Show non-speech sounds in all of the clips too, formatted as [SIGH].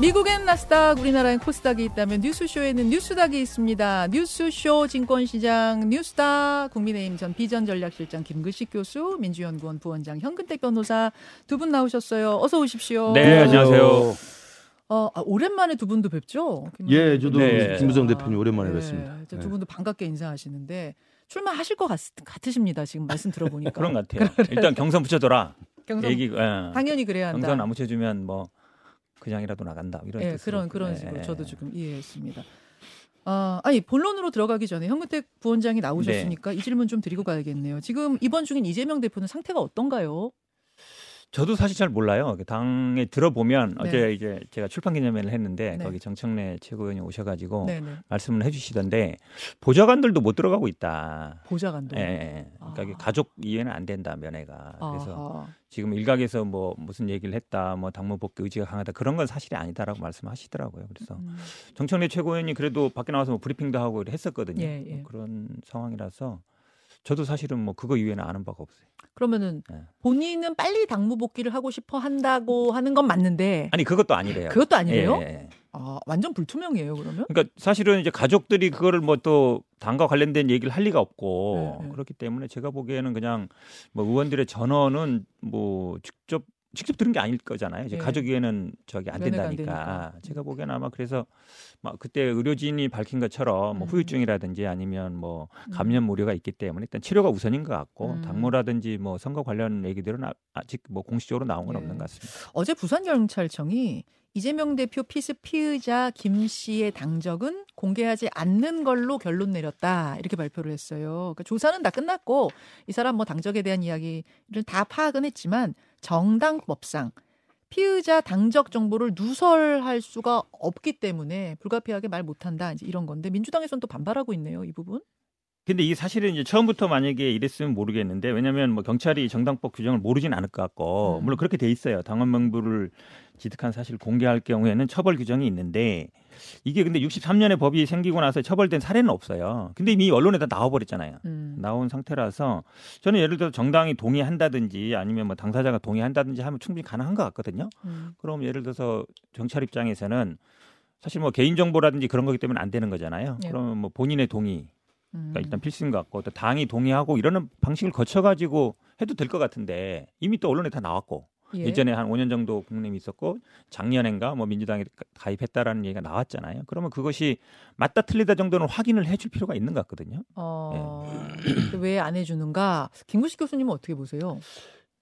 미국엔 나스닥, 우리나라엔 코스닥이 있다면 뉴스쇼에는 뉴스닥이 있습니다. 뉴스쇼 증권시장 뉴스닥 국민의힘 전 비전전략실장 김근식 교수, 민주연구원 부원장 현근택 변호사 두 분 나오셨어요. 어서 오십시오. 네, 안녕하세요. 어, 아, 오랜만에 두 분도 뵙죠? 예, 저도 네. 김무성 대표님 오랜만에 네, 뵙습니다. 네. 두 분도 반갑게 인사하시는데 출마하실 것 같, 같으십니다. 지금 말씀 들어보니까. [LAUGHS] 그런 것 같아요. 일단 경선 붙여둬라. 경선 얘기, 예. 당연히 그래야 한다. 경선 안 붙여주면 뭐 그냥이라도 나간다. 이런 예. 그런 그런 예. 식으로 저도 지금 이해했습니다. 아, 아니 본론으로 들어가기 전에 현근택 부원장이 나오셨으니까 이 질문 좀 드리고 가야겠네요. 지금 이번 중인 이재명 대표는 상태가 어떤가요? 저도 사실 잘 몰라요. 그 당에 들어보면 네. 어제 이제 제가 출판 기념회를 했는데 네. 거기 정청래 최고위원이 오셔가지고 네네. 말씀을 해주시던데 보좌관들도 못 들어가고 있다. 보좌관도. 예, 예. 그러니까 아. 가족 이해는 안 된다 면회가. 그래서 아하. 지금 일각에서 뭐 무슨 얘기를 했다, 뭐 당무 복귀 의지가 강하다 그런 건 사실이 아니다라고 말씀하시더라고요. 그래서 음. 정청래 최고위원이 그래도 밖에 나와서 뭐 브리핑도 하고 했었거든요. 예, 예. 뭐 그런 상황이라서 저도 사실은 뭐 그거 이외에는 아는 바가 없어요. 그러면은 네. 본인은 빨리 당무 복귀를 하고 싶어 한다고 하는 건 맞는데 아니 그것도 아니래요. 그것도 아니에요? 예, 예. 아, 완전 불투명이에요, 그러면? 그러니까 사실은 이제 가족들이 그거를 뭐 또 당과 관련된 얘기를 할 리가 없고 네, 네. 그렇기 때문에 제가 보기에는 그냥 뭐 의원들의 전언은 뭐 직접 직접 들은 게 아닐 거잖아요. 이제 예. 가족에는 저기 안안 된다니까. 되니까. 제가 보기에는 아마 그래서 막 그때 의료진이 밝힌 것처럼 뭐 음. 후유증이라든지 아니면 뭐 음. 감염 우려가 있기 때문에 일단 치료가 우선인 것 같고 음. 당무라든지 뭐 선거 관련 얘기들은 아- 아직 뭐 공식적으로 나온 건 예. 없는 것 같습니다. 어제 부산 경찰청이 이재명 대표 피습 피의자 김 씨의 당적은 공개하지 않는 걸로 결론 내렸다 이렇게 발표를 했어요. 그러니까 조사는 다 끝났고 이 사람 뭐 당적에 대한 이야기를 다 파악은 했지만 정당법상 피의자 당적 정보를 누설할 수가 없기 때문에 불가피하게 말 못한다 이제 이런 건데 민주당에서는 또 반발하고 있네요 이 부분. 근데 이게 사실은 이제 처음부터 만약에 이랬으면 모르겠는데 왜냐하면 뭐 경찰이 정당법 규정을 모르진 않을 것 같고 음. 물론 그렇게 돼 있어요. 당원 명부를 지득한 사실을 공개할 경우에는 처벌 규정이 있는데 이게 근데 63년에 법이 생기고 나서 처벌된 사례는 없어요. 근데 이미 언론에 다 나와버렸잖아요. 음. 나온 상태라서 저는 예를 들어 정당이 동의한다든지 아니면 뭐 당사자가 동의한다든지 하면 충분히 가능한 것 같거든요. 음. 그럼 예를 들어서 경찰 입장에서는 사실 뭐 개인 정보라든지 그런 거기 때문에 안 되는 거잖아요. 네. 그러면 뭐 본인의 동의 음. 그러니까 일단 필수인 것 같고 또 당이 동의하고 이러는 방식을 거쳐가지고 해도 될 것 같은데 이미 또 언론에 다 나왔고 예. 예. 전에한 5년 정도 국민이 있었고 작년엔가 뭐 민주당에 가입했다라는 얘기가 나왔잖아요. 그러면 그것이 맞다 틀리다 정도는 확인을 해줄 필요가 있는 것 같거든요. 어, 왜안 해주는가? 김구식 교수님은 어떻게 보세요?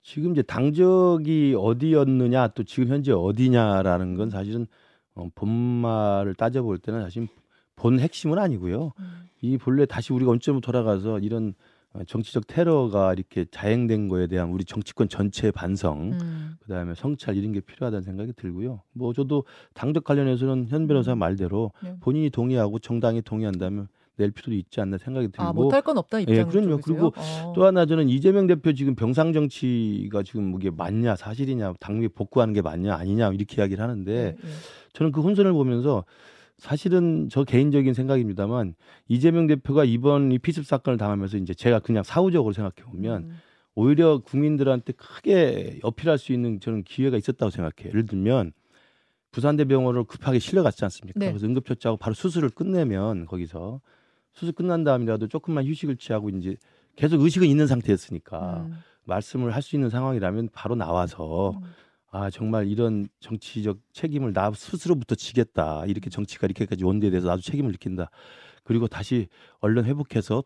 지금 이제 당적이 어디였느냐 또 지금 현재 어디냐라는 건 사실은 어, 본말을 따져볼 때는 사실 본 핵심은 아니고요. 음. 이 본래 다시 우리가 원점으로 돌아가서 이런 어, 정치적 테러가 이렇게 자행된 거에 대한 우리 정치권 전체의 반성, 음. 그다음에 성찰 이런 게 필요하다는 생각이 들고요. 뭐 저도 당적 관련해서는 현 변호사 말대로 네. 본인이 동의하고 정당이 동의한다면 낼 필요도 있지 않나 생각이 들고 아 못할 건 없다 입장 예, 그럼요. 그리고 또 하나 저는 이재명 대표 지금 병상 정치가 지금 이게 맞냐 사실이냐 당비 복구하는 게 맞냐 아니냐 이렇게 이야기를 하는데 저는 그 혼선을 보면서 사실은 저 개인적인 생각입니다만 이재명 대표가 이번 이 피습 사건을 당하면서 이제 제가 그냥 사후적으로 생각해 보면 음. 오히려 국민들한테 크게 어필할 수 있는 저는 기회가 있었다고 생각해요. 예를 들면 부산대병원을 급하게 실려갔지 않습니까? 네. 그래서 응급처치하고 바로 수술을 끝내면 거기서 수술 끝난 다음이라도 조금만 휴식을 취하고 이제 계속 의식은 있는 상태였으니까 음. 말씀을 할 수 있는 상황이라면 바로 나와서 음. 아 정말 이런 정치적 책임을 나 스스로부터 지겠다 이렇게 정치가 이렇게까지 원대에 대해서 나도 책임을 느낀다 그리고 다시 얼른 회복해서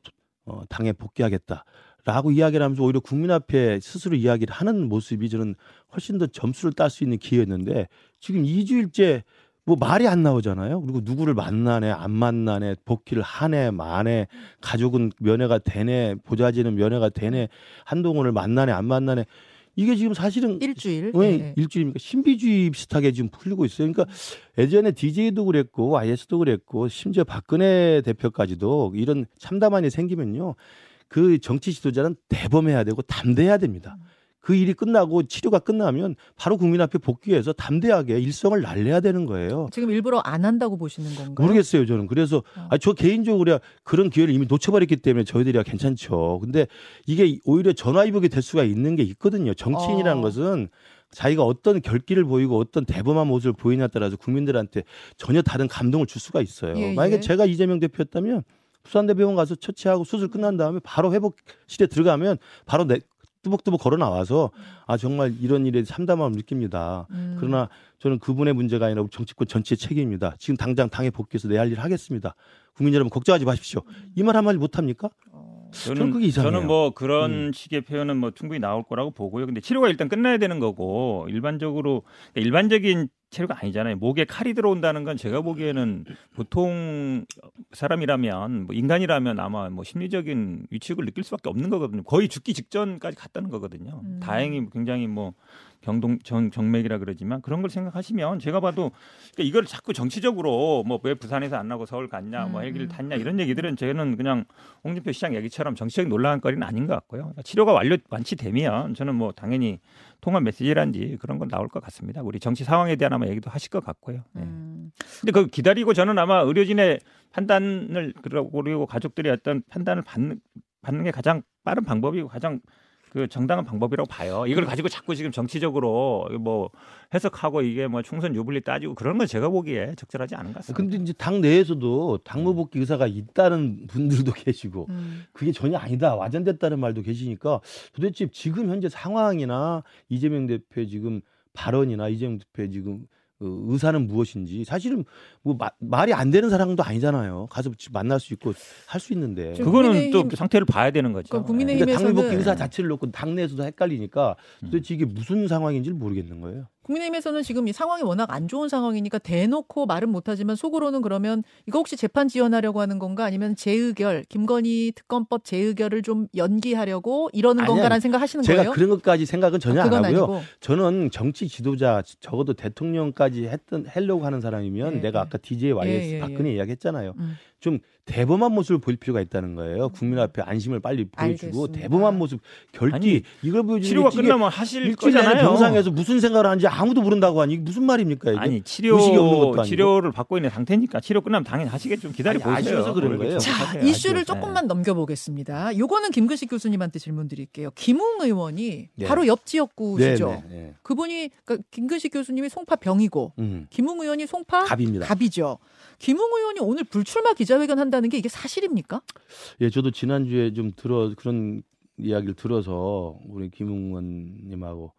어, 당에 복귀하겠다 라고 이야기를 하면서 오히려 국민 앞에 스스로 이야기를 하는 모습이 저는 훨씬 더 점수를 딸 수 있는 기회였는데 지금 2주일째 뭐 말이 안 나오잖아요. 그리고 누구를 만나네, 안 만나네, 복귀를 하네, 마네, 가족은 면회가 되네, 보좌진은 면회가 되네, 한동훈을 만나네, 안 만나네. 이게 지금 사실은 일주일. 왜 네. 일주일입니까? 신비주의 비슷하게 지금 풀리고 있어요. 그러니까 예전에 DJ도 그랬고 IS도 그랬고 심지어 박근혜 대표까지도 이런 참담한이 생기면요. 그 정치 지도자는 대범해야 되고 담대해야 됩니다. 그 일이 끝나고 치료가 끝나면 바로 국민 앞에 복귀해서 담대하게 일성을 날려야 되는 거예요. 지금 일부러 안 한다고 보시는 건가요? 모르겠어요, 저는. 그래서 어. 아, 저 개인적으로 그런 기회를 이미 놓쳐버렸기 때문에 저희들이야 괜찮죠. 근데 이게 오히려 전화위복이 될 수가 있는 게 있거든요. 정치인이라는 어. 것은 자기가 어떤 결기를 보이고 어떤 대범한 모습을 보이냐에 따라서 국민들한테 전혀 다른 감동을 줄 수가 있어요. 예, 만약에 예. 제가 이재명 대표였다면 부산대병원 가서 처치하고 수술 끝난 다음에 바로 회복실에 들어가면 바로 내 뚜벅뚜벅 걸어 나와서 아 정말 이런 일에 참담함을 느낍니다. 음. 그러나 저는 그분의 문제가 아니라 우리 정치권 전체의 책임입니다. 지금 당장 당에 복귀해서 내 할 일을 하겠습니다. 국민 여러분 걱정하지 마십시오. 이 말 한마디 못 합니까? 어. 저는 그게 이상해요. 저는 뭐 그런 음. 식의 표현은 뭐 충분히 나올 거라고 보고요. 근데 치료가 일단 끝나야 되는 거고 일반적으로 그러니까 일반적인 치료가 아니잖아요. 목에 칼이 들어온다는 건 제가 보기에는 보통 사람이라면 뭐 인간이라면 아마 뭐 심리적인 위축을 느낄 수밖에 없는 거거든요. 거의 죽기 직전까지 갔다는 거거든요. 음. 다행히 굉장히 뭐 경동 정, 정맥이라 그러지만 그런 걸 생각하시면 제가 봐도 그러니까 이걸 자꾸 정치적으로 뭐 왜 부산에서 안 나고 서울 갔냐 뭐 음, 헬기를 음. 탔냐 이런 얘기들은 저는 그냥 홍준표 시장 얘기처럼 정치적인 논란거리는 아닌 것 같고요. 그러니까 치료가 완료 완치되면 저는 뭐 당연히 통합 메시지란지 그런 건 나올 것 같습니다. 우리 정치 상황에 대한 아마 얘기도 하실 것 같고요. 예. 음. 근데 그 기다리고 저는 아마 의료진의 판단을 그리고 가족들이 어떤 판단을 받는 받는 게 가장 빠른 방법이고 가장 그 정당한 방법이라고 봐요. 이걸 가지고 자꾸 지금 정치적으로 뭐 해석하고 이게 뭐 총선 유불리 따지고 그런 건 제가 보기에 적절하지 않은 것 같습니다. 근데 이제 당 내에서도 당무 복귀 의사가 있다는 분들도 계시고 음. 그게 전혀 아니다 와전됐다는 말도 계시니까 도대체 지금 현재 상황이나 이재명 대표의 지금 발언이나 이재명 대표의 지금 그 의사는 무엇인지 사실은 뭐 마- 말이 안 되는 사람도 아니잖아요. 가서 만날 수 있고 할 수 있는데 저- 그거는 국민의힘- 또 상태를 봐야 되는 거죠. 그러니까 국민의힘- 그러니까 국민의힘에서는- 당무복귀 의사 자체를 놓고 당내에서도 헷갈리니까 도대체 이게 무슨 상황인지를 모르겠는 거예요. 국민의힘에서는 지금 이 상황이 워낙 안 좋은 상황이니까 대놓고 말은 못하지만 속으로는 그러면 이거 혹시 재판 지연하려고 하는 건가 아니면 재의결 김건희 특검법 재의결을 좀 연기하려고 이러는 아니, 건가라는. 생각하시는 제가 거예요? 그런 것까지 생각은 전혀 아, 안 하고요. 아니고. 저는 정치 지도자 적어도 대통령까지 했던 하려고 하는 사람이면 예, 내가 예. 아까 DJ YS 예, 예, 예. 박근혜 이야기했잖아요. 음. 좀 대범한 모습을 보일 필요가 있다는 거예요. 국민 앞에 안심을 빨리 보여주고 알겠습니다. 대범한 모습 결기 아니, 이걸 보여주는 치료가 끝나면 하실 거잖아요. 병상에서 무슨 생각을 하는지 아무도 모른다고 하니 이게 무슨 말입니까 이게? 아니 의식이 없는 것도 치료 아니고. 치료를 받고 있는 상태니까 치료 끝나면 당연히 하시겠죠. 좀 기다려 아니, 보세요. 아쉬워서 그런 거예요. 자, 하세요. 이슈를 아쉬워서. 조금만 넘겨보겠습니다. 요거는 김근식 교수님한테 질문 드릴게요. 김웅 의원이 네. 바로 옆 지역구시죠. 네, 네, 네. 그분이 그러니까 김근식 교수님이 송파 병이고 음, 김웅 의원이 송파 갑입니다. 갑이죠. 김웅 의원이 오늘 불출마 기자회견 한 다는 게 이게 사실입니까? 예, 저도 지난주에 좀 들어 그런 이야기를 들어서 우리 김웅원 님하고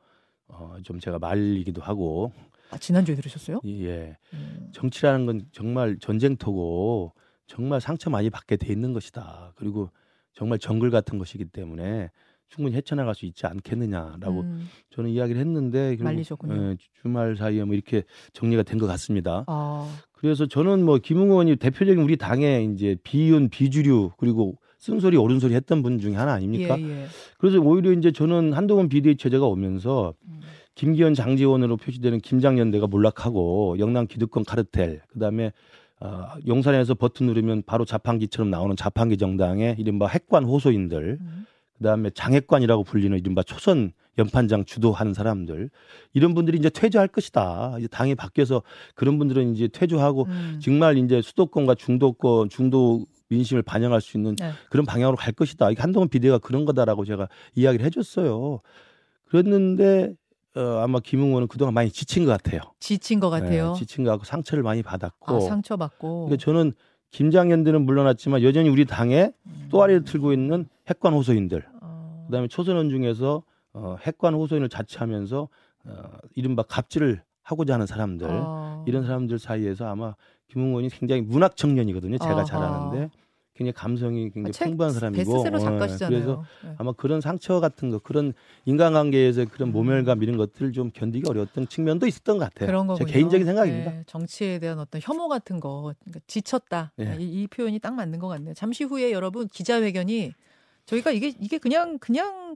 어, 좀 제가 말리기도 하고 아, 지난주에 들으셨어요? 예, 음. 정치라는 건 정말 전쟁터고 정말 상처 많이 받게 돼 있는 것이다. 그리고 정말 정글 같은 것이기 때문에 충분히 헤쳐나갈 수 있지 않겠느냐라고 음. 저는 이야기를 했는데 결국, 말리셨군요. 예, 주말 사이에 뭐 이렇게 정리가 된 것 같습니다. 아, 그래서 저는 뭐 김웅원이 대표적인 우리 당의 이제 비윤 비주류 그리고 쓴소리 옳은소리 했던 분 중에 하나 아닙니까? 예, 예. 그래서 오히려 이제 저는 한동훈 비대위 체제가 오면서 음. 김기현 장지원으로 표시되는 김장연대가 몰락하고 영남 기득권 카르텔 그다음에 어, 용산에서 버튼 누르면 바로 자판기처럼 나오는 자판기 정당의 이른바 핵관 호소인들 음. 그다음에 장핵관이라고 불리는 이른바 초선 연판장 주도하는 사람들 이런 분들이 이제 퇴조할 것이다. 이제 당이 바뀌어서 그런 분들은 이제 퇴조하고 음. 정말 이제 수도권과 중도권 중도 민심을 반영할 수 있는 네. 그런 방향으로 갈 것이다. 이게 한동훈 비대가 그런 거다라고 제가 이야기를 해줬어요. 그랬는데 어, 아마 김웅원은 그동안 많이 지친 것 같아요. 지친 것 같아요. 네, 지친 것 같고 상처를 많이 받았고. 아, 상처 받고. 그러니까 저는 김장현대는 물러났지만 여전히 우리 당에 음. 또아리를 틀고 있는 핵관 호소인들, 어. 그다음에 초선원 중에서 어, 핵관 호소인을 자처하면서 어, 이른바 갑질을 하고자 하는 사람들 어. 이런 사람들 사이에서 아마 김웅원이 굉장히 문학 청년이거든요. 제가. 잘 아는데 굉장히 감성이 굉장히 아, 책 풍부한 사람이고 어. 그래서 네. 아마 그런 상처 같은 거 그런 인간관계에서 그런 음. 모멸감 이런 것들을 좀 견디기 어려웠던 측면도 있었던 것 같아요. 그런 제 거군요. 개인적인 생각입니다. 네, 정치에 대한 어떤 혐오 같은 거, 그러니까 지쳤다. 네. 이, 이 표현이 딱 맞는 것 같네요. 잠시 후에 여러분 기자회견이 저희가 이게 이게 그냥 그냥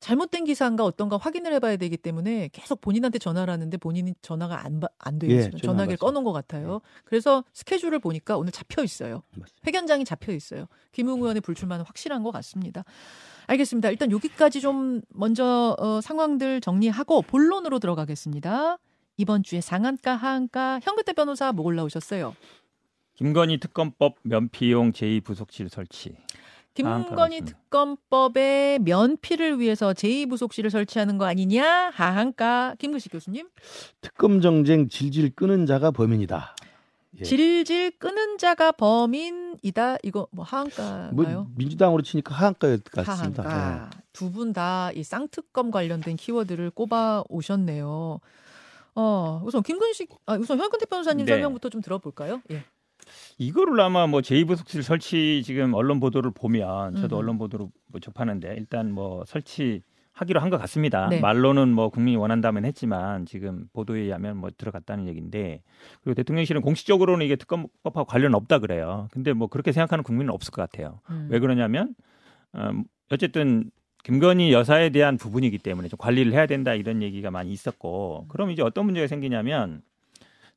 잘못된 기사인가 어떤가 확인을 해봐야 되기 때문에 계속 본인한테 전화를 하는데 본인이 전화가 안, 바- 안 돼요. 예, 전화 전화기를. 꺼놓은 것 같아요. 그래서 스케줄을 보니까 오늘 잡혀 있어요. 맞습니다. 회견장이 잡혀 있어요. 김웅 의원의 불출마는 확실한 것 같습니다. 알겠습니다. 일단 여기까지 좀 먼저 어, 상황들 정리하고 본론으로 들어가겠습니다. 이번 주에 상한가 하한가 현근태 변호사 뭐 올라오셨어요? 김건희 특검법 면피용 제2부속실 설치. 김건희. 특검법의 면피를 위해서 제2부속실을 설치하는 거 아니냐? 하한가 김근식 교수님. 특검 정쟁 질질 끄는 자가 범인이다. 예. 질질 끄는 자가 범인이다. 이거 뭐 하한가가요? 뭐 민주당으로 치니까 하한가였 같습니다. 예. 하한가. 두분 다 이 쌍특검 관련된 키워드를 꼽아 오셨네요. 어, 우선 김근식, 아, 우선 현근택 변호사님 네. 설명부터 좀 들어볼까요? 예. 이거를 아마 뭐 제2부속실 설치 지금 언론 보도를 보면 저도 음흠. 언론 보도를 뭐 접하는데 일단 뭐 설치 하기로 한 것 같습니다. 네. 말로는 뭐 국민이 원한다면 했지만 지금 보도에 의하면 뭐 들어갔다는 얘기인데 그리고 대통령실은 공식적으로는 이게 특검법하고 관련 없다 그래요. 근데 뭐 그렇게 생각하는 국민은 없을 것 같아요. 음. 왜 그러냐면 음, 어쨌든 김건희 여사에 대한 부분이기 때문에 좀 관리를 해야 된다 이런 얘기가 많이 있었고 그럼 이제 어떤 문제가 생기냐면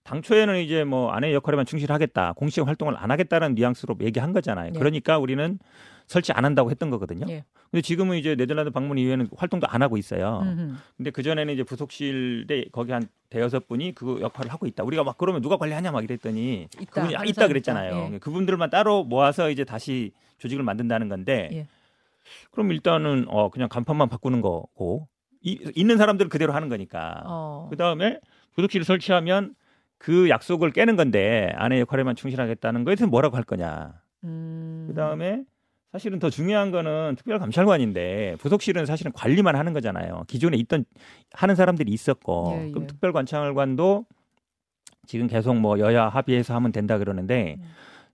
당초에는 이제 뭐 아내의 역할에만 충실하겠다 공식 활동을 안 하겠다는 뉘앙스로 얘기한 거잖아요. 네. 그러니까 우리는 설치 안 한다고 했던 거거든요. 예. 근데 지금은 이제 네덜란드 방문 이후에는 활동도 안 하고 있어요. 음흠. 근데 그 전에는 이제 부속실에 거기 한 대여섯 분이 그 역할을 하고 있다. 우리가 막 그러면 누가 관리하냐 막 이랬더니 있다. 그분이 아, 있다 그랬잖아요. 예. 그분들만 따로 모아서 이제 다시 조직을 만든다는 건데 예. 그럼 일단은 어 그냥 간판만 바꾸는 거고 이, 있는 사람들은 그대로 하는 거니까. 어. 그 다음에 부속실을 설치하면 그 약속을 깨는 건데 아내 역할에만 충실하겠다는 거에 대해서 뭐라고 할 거냐. 음. 그 다음에 사실은 더 중요한 거는 특별감찰관인데 부속실은 사실은 관리만 하는 거잖아요. 기존에 있던 하는 사람들이 있었고 예, 예. 그럼 특별관찰관도 지금 계속 뭐 여야 합의해서 하면 된다 그러는데 음.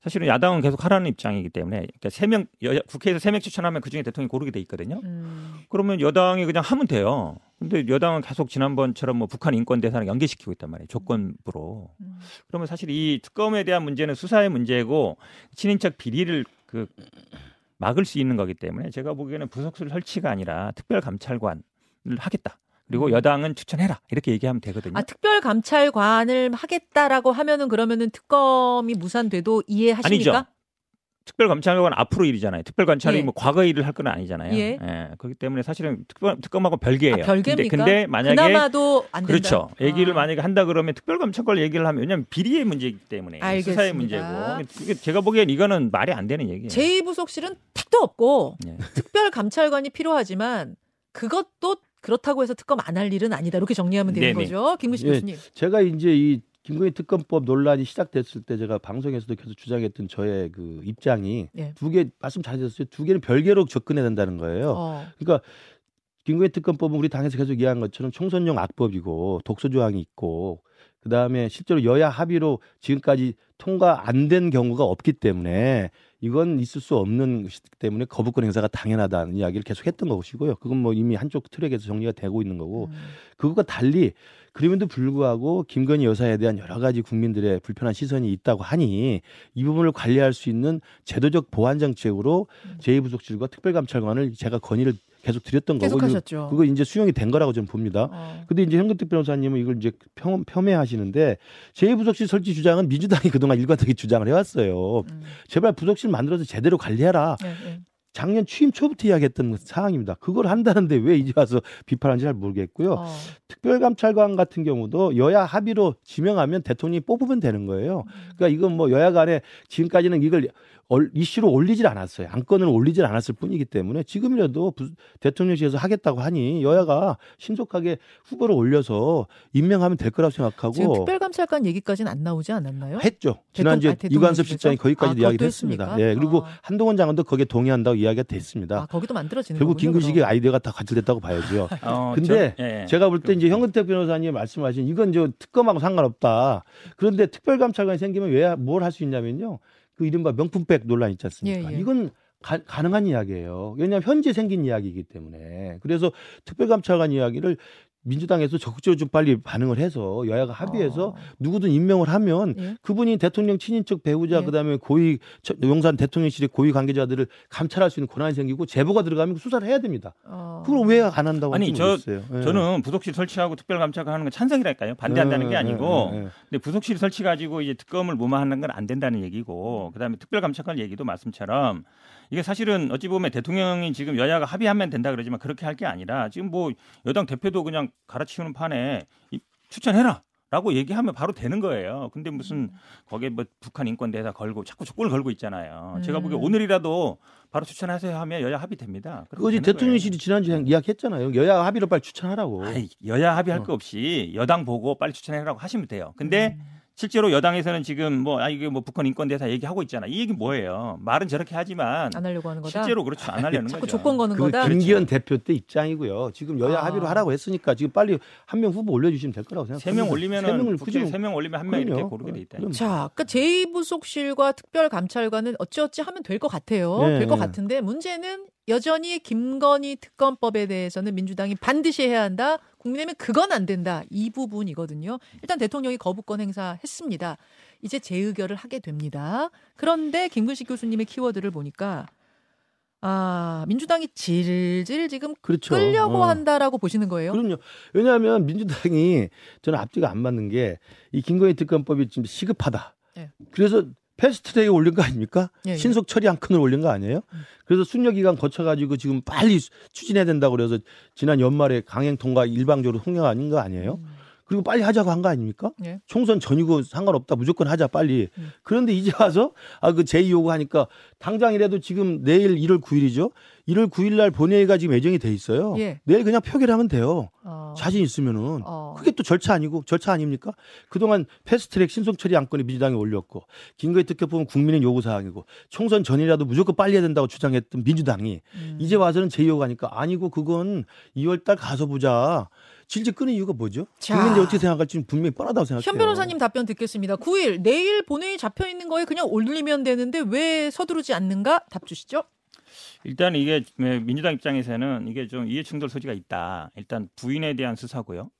사실은 야당은 계속 하라는 입장이기 때문에 그러니까 세명 국회에서 세 명 추천하면 그 중에 대통령이 고르게 돼 있거든요. 음. 그러면 여당이 그냥 하면 돼요. 근데 여당은 계속 지난번처럼 뭐 북한 인권 대사랑 연계시키고 있단 말이에요. 조건부로. 음. 그러면 사실 이 특검에 대한 문제는 수사의 문제고 친인척 비리를 그 막을 수 있는 거기 때문에 제가 보기에는 부속실 설치가 아니라 특별 감찰관을 하겠다. 그리고 음. 여당은 추천해라 이렇게 얘기하면 되거든요. 아 특별 감찰관을 하겠다라고 하면은 그러면은 특검이 무산돼도 이해하십니까? 아니죠. 특별 감찰관 앞으로 일이잖아요. 특별 감찰이 예. 뭐 과거 일을 할 건 아니잖아요. 예. 그렇기 때문에 사실은 특검, 특검하고 별개예요. 아, 별개입니까? 근데, 근데 만약에 그나마도 안 된다. 그렇죠. 얘기를 아. 만약에 한다 그러면 특별 감찰관 얘기를 하면 왜냐하면 비리의 문제이기 때문에 수사의 알겠습니다. 문제고 이게 제가 보기엔 이거는 말이 안 되는 얘기예요. 제2부속실은 택도 없고 예. 특별 감찰관이 필요하지만 그것도 그렇다고 해서 특검 안 할 일은 아니다. 이렇게 정리하면 되는 네네. 거죠. 김근식 예. 교수님. 제가 이제 이 김건희 특검법 논란이 시작됐을 때 제가 방송에서도 계속 주장했던 저의 그 입장이 예. 두개 말씀 잘해주셨어요. 두 개는 별개로 접근해야 된다는 거예요. 어. 그러니까 김건희 특검법은 우리 당에서 계속 이야기한 것처럼 총선용 악법이고 독소 조항이 있고 그 다음에 실제로 여야 합의로 지금까지 통과 안 된 경우가 없기 때문에 이건 있을 수 없는 것이기 때문에 거부권 행사가 당연하다는 이야기를 계속 했던 것이고요. 그건 뭐 이미 한쪽 트랙에서 정리가 되고 있는 거고 음. 그것과 달리 그럼에도 불구하고 김건희 여사에 대한 여러 가지 국민들의 불편한 시선이 있다고 하니 이 부분을 관리할 수 있는 제도적 보완 정책으로 음. 제2부속실과 특별감찰관을 제가 건의를 계속 드렸던 거고 계속하셨죠. 그거 이제 수용이 된 거라고 저는 봅니다. 어. 근데 이제 현근택 변호사님은 이걸 이제 폄, 폄훼하시는데 제2부속실 설치 주장은 민주당이 그동안 일관되게 주장을 해왔어요. 음. 제발 부속실 만들어서 제대로 관리해라. 예, 예. 작년 취임 초부터 이야기했던 사항입니다. 그걸 한다는데 왜 이제 와서 비판하는지 잘 모르겠고요. 어. 특별감찰관 같은 경우도 여야 합의로 지명하면 대통령이 뽑으면 되는 거예요. 그러니까 이건 뭐 여야 간에 지금까지는 이걸 얼- 이슈로 올리질 않았어요. 안건을 올리질 않았을 뿐이기 때문에 지금이라도 부- 대통령실에서 하겠다고 하니 여야가 신속하게 후보를 올려서 임명하면 될 거라고 지금 생각하고 특별감찰관 얘기까지는 안 나오지 않았나요? 했죠. 지난주에 대통령- 아? 이관섭 실장이 거기까지 아, 이야기를 했습니다. 했습니까? 예, 그리고 아. 한동훈 장관도 거기에 동의한다고 이야기가 됐습니다. 아, 거기도 만들어지는 결국. 김근식의. 아이디어가 다 과실됐다고 봐야죠. [LAUGHS] 어, 근데 저- 예. 제가 볼 때 이제 현근택 변호사님이 말씀하신 이건 저 특검하고 상관없다. 그런데 특별감찰관이 생기면 왜 뭘 할 수 있냐면요. 그 이른바 명품백 논란 있지 않습니까? 예, 예. 이건 가, 가능한 이야기예요. 왜냐하면 현재 생긴 이야기이기 때문에. 그래서 특별감찰관 이야기를 민주당에서 적극적으로 좀 빨리 반응을 해서 여야가 합의해서 어. 누구든 임명을 하면 예. 그분이 대통령 친인척 배우자 예. 그다음에 고위 저- 용산 대통령실의 고위 관계자들을 감찰할 수 있는 권한이 생기고 제보가 들어가면 수사를 해야 됩니다. 어. 그걸 왜 안 한다고 아니, 저-. 예. 저는 부속실 설치하고 특별 감찰관 하는 건 찬성이랄까요? 반대한다는 게 예, 아니고 예, 예, 예. 근데 부속실 설치 가지고 이제 특검을 무마하는 건 안 된다는 얘기고 그다음에 특별 감찰관 얘기도 말씀처럼 이게 사실은 어찌 보면 대통령이 지금 여야가 합의하면 된다 그러지만 그렇게 할 게 아니라 지금 뭐 여당 대표도 그냥 갈아치우는 판에 이- 추천해라. 라고 얘기하면 바로 되는 거예요. 근데 무슨 거기에 뭐 북한 인권 대사 걸고 자꾸 조건을 걸고 있잖아요. 제가 보기에 음. 오늘이라도 바로 추천하세요 하면 여야 합의됩니다. 그거지 대통령실이 지난주에 이야기했잖아요. 여야 합의로 빨리 추천하라고. 아이, 여야 합의할 어. 거 없이 여당 보고 빨리 추천해라고 하시면 돼요. 근데 음. 실제로 여당에서는 지금 뭐 아 이게 뭐 북한 인권 대사 얘기하고 있잖아. 이 얘기 뭐예요? 말은 저렇게 하지만 안 하려고 하는 거다. 실제로 그렇죠 안 하려는 [LAUGHS] 자꾸 거죠. 조건 거는 그 거다. 김기현 대표 때 입장이고요. 지금 여야 아. 합의로 하라고 했으니까 지금 빨리 한 명 후보 올려 주시면 될 거라고 생각합니다. 세명 올리면은 세 명을 굳이 세명 올리면 한 명 이렇게. 고르게 돼 있다. 자, 그러니까 제2부속실과 특별감찰관은 어찌어찌 하면 될 것 같아요. 네, 될것 네. 같은데 문제는 여전히 김건희 특검법에 대해서는 민주당이 반드시 해야 한다. 국민의힘은 그건 안 된다. 이 부분이거든요. 일단 대통령이 거부권 행사했습니다. 이제 재의결을 하게 됩니다. 그런데 김근식 교수님의 키워드를 보니까 아, 민주당이 질질 지금 그렇죠. 끌려고 어. 한다라고 보시는 거예요. 그럼요. 왜냐하면 민주당이 저는 앞뒤가 안 맞는 게 이 김건희 특검법이 지금 시급하다. 예. 그래서 패스트트랙에 올린 거 아닙니까? 예, 예. 신속 처리 한 칸을 올린 거 아니에요? 음. 그래서 순려 기간 거쳐가지고 지금 빨리 수- 추진해야 된다고 그래서 지난 연말에 강행 통과 일방적으로 통과 아닌 거 아니에요? 음. 그리고 빨리 하자고 한 거 아닙니까? 예. 총선 전이고 상관없다. 무조건 하자 빨리. 음. 그런데 이제 와서 아 그 제의 요구 하니까 당장이라도 지금 내일 1월 9일이죠. 1월 9일 날 본회의가 지금 예정이 돼 있어요. 예. 내일 그냥 표결하면 돼요. 어. 자신 있으면은 어. 그게 또 절차 아니고 절차 아닙니까? 그동안 패스트트랙 신속 처리 안건이 민주당이 올렸고 김건희 특검법은 국민의 요구 사항이고 총선 전이라도 무조건 빨리 해야 된다고 주장했던 민주당이 음. 이제 와서는 제의 요구하니까 아니고 그건 2월 달 가서 보자. 질질 끄는 이유가 뭐죠? 자. 국민들이 어떻게 생각할지 분명히 뻔하다고 생각해요. 현 변호사님 답변 듣겠습니다. 9일 내일 본회의 잡혀 있는 거에 그냥 올리면 되는데 왜 서두르지 않는가? 답 주시죠. 일단 이게 네, 민주당 입장에서는 이게 좀 이해충돌 소지가 있다. 일단 부인에 대한 수사고요.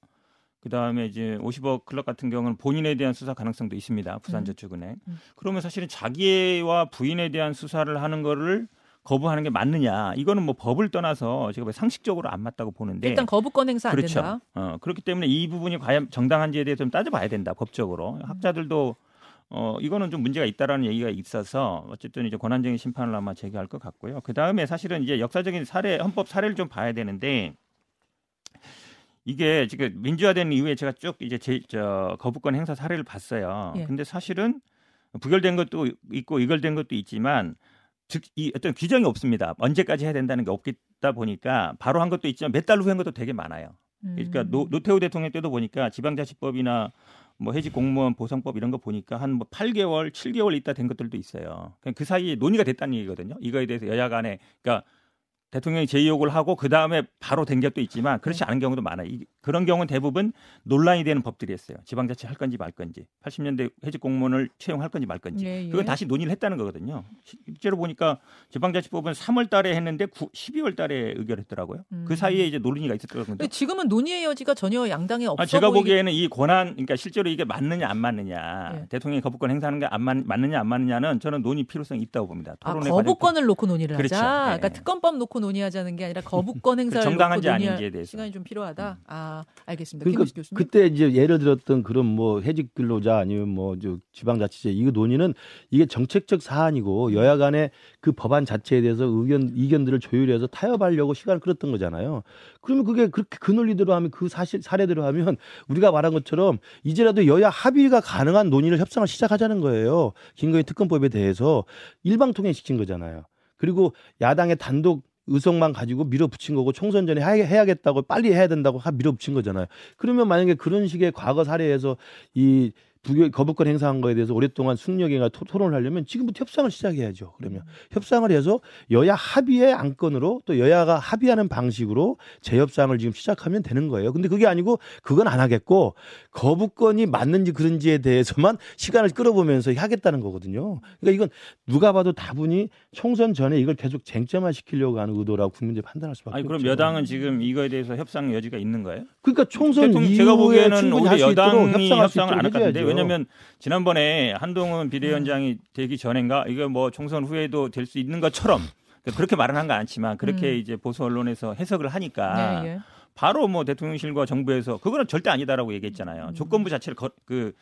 그 다음에 이제 50억 클럽 같은 경우는 본인에 대한 수사 가능성도 있습니다. 부산저축은행. 음. 그러면 사실은 자기와 부인에 대한 수사를 하는 거를 거부하는 게 맞느냐? 이거는 뭐 법을 떠나서 제가 상식적으로 안 맞다고 보는데. 일단 거부권 행사 안 그렇죠. 된다. 어, 그렇기 때문에 이 부분이 과연 정당한지에 대해서 좀 따져봐야 된다. 법적으로. 학자들도 어, 이거는 좀 문제가 있다라는 얘기가 있어서 어쨌든 이제 권한쟁의 심판을 아마 제기할 것 같고요. 그 다음에 사실은 이제 역사적인 사례, 헌법 사례를 좀 봐야 되는데 이게 지금 민주화된 이후에 제가 쭉 이제 제, 저 거부권 행사 사례를 봤어요. 예. 근데 사실은 부결된 것도 있고 이결된 것도 있지만 즉 이 어떤 규정이 없습니다. 언제까지 해야 된다는 게 없다 보니까 바로 한 것도 있지만 몇 달 후에 한 것도 되게 많아요. 그러니까 음. 노, 노태우 대통령 때도 보니까 지방자치법이나 뭐 해직 공무원 보상법 이런 거 보니까 한 뭐 8개월, 7개월 있다 된 것들도 있어요. 그냥 그 사이에 논의가 됐다는 얘기거든요. 이거에 대해서 여야 간에 그러니까 대통령이 제의욕을 하고 그 다음에 바로 된 것도 있지만 그렇지 네. 않은 경우도 많아요. 이, 그런 경우는 대부분 논란이 되는 법들이었어요. 지방자치 할 건지 말 건지, 80년대 해직 공무원을 채용할 건지 말 건지. 예, 예. 그건 다시 논의를 했다는 거거든요. 실제로 보니까 지방자치법은 3월 달에 했는데 9, 12월 달에 의결했더라고요. 음. 그 사이에 이제 논의가 있었던 건데. 지금은 논의의 여지가 전혀 양당에 없어 아, 제가 보이기 보기에는 이 권한, 그러니까 실제로 이게 맞느냐 안 맞느냐, 예. 대통령이 거부권 행사하는 게 안 맞느냐 안 맞느냐는 저는 논의 필요성이 있다고 봅니다. 아, 토론의 거부권을 놓고 논의를 그렇죠. 하자. 예. 그러니까 특검법 놓고 논의하자는 게 아니라 거부권 [LAUGHS] 행사를 정당한지 아닌지에 대해서. 시간이 좀 필요하다. 아, 알겠습니다. 그러니까. 그때 이제 예를 들었던 그런 뭐 해직 근로자 아니면 뭐저 지방자치제 이거 논의는 이게 정책적 사안이고 여야 간에 그 법안 자체에 대해서 의견 이견들을 조율해서 타협하려고 시간을 끌었던 거잖아요. 그러면 그게 그렇게 그 논리대로 하면 그 사실 사례대로 하면 우리가 말한 것처럼 이제라도 여야 합의가 가능한 논의를 협상을 시작하자는 거예요. 김건희 특검법에 대해서 일방 통행 시킨 거잖아요. 그리고 야당의 단독 의석만 가지고 밀어붙인 거고 총선 전에 해- 해야겠다고 빨리 해야 된다고 하- 밀어붙인 거잖아요. 그러면 만약에 그런 식의 과거 사례에서 이 부결 거부권 행사한 거에 대해서 오랫동안 토- 토론을 하려면 지금부터 협상을 시작해야죠. 그러면 협상을 해서 여야 합의의 안건으로 또 여야가 합의하는 방식으로 재협상을 지금 시작하면 되는 거예요. 근데 그게 아니고 그건 안 하겠고 거부권이 맞는지 그런지에 대해서만 [LAUGHS] 시간을 끌어보면서 하겠다는 거거든요. 그러니까 이건 누가 봐도 다분히 총선 전에 이걸 계속 쟁점화 시키려고 하는 의도라고 국민들이 판단할 수밖에 아니 그럼 없죠. 여당은 지금 이거에 대해서 협상 여지가 있는 거예요? 그러니까 총선 이후에 제가 보기에는 충분히 오히려 할수 있도록 여당이 수 협상을 안 할 것 같은데. 왜냐하면 지난번에 한동훈 음. 비대위원장이 되기 전인가 이거 뭐 총선 후에도 될 수 있는 것처럼 그렇게 말은 한건 않지만 그렇게 음. 이제 보수 언론에서 해석을 하니까 예, 예. 바로 뭐 대통령실과 정부에서 그거는 절대 아니다라고 얘기했잖아요. 음. 조건부 자체를 거, 그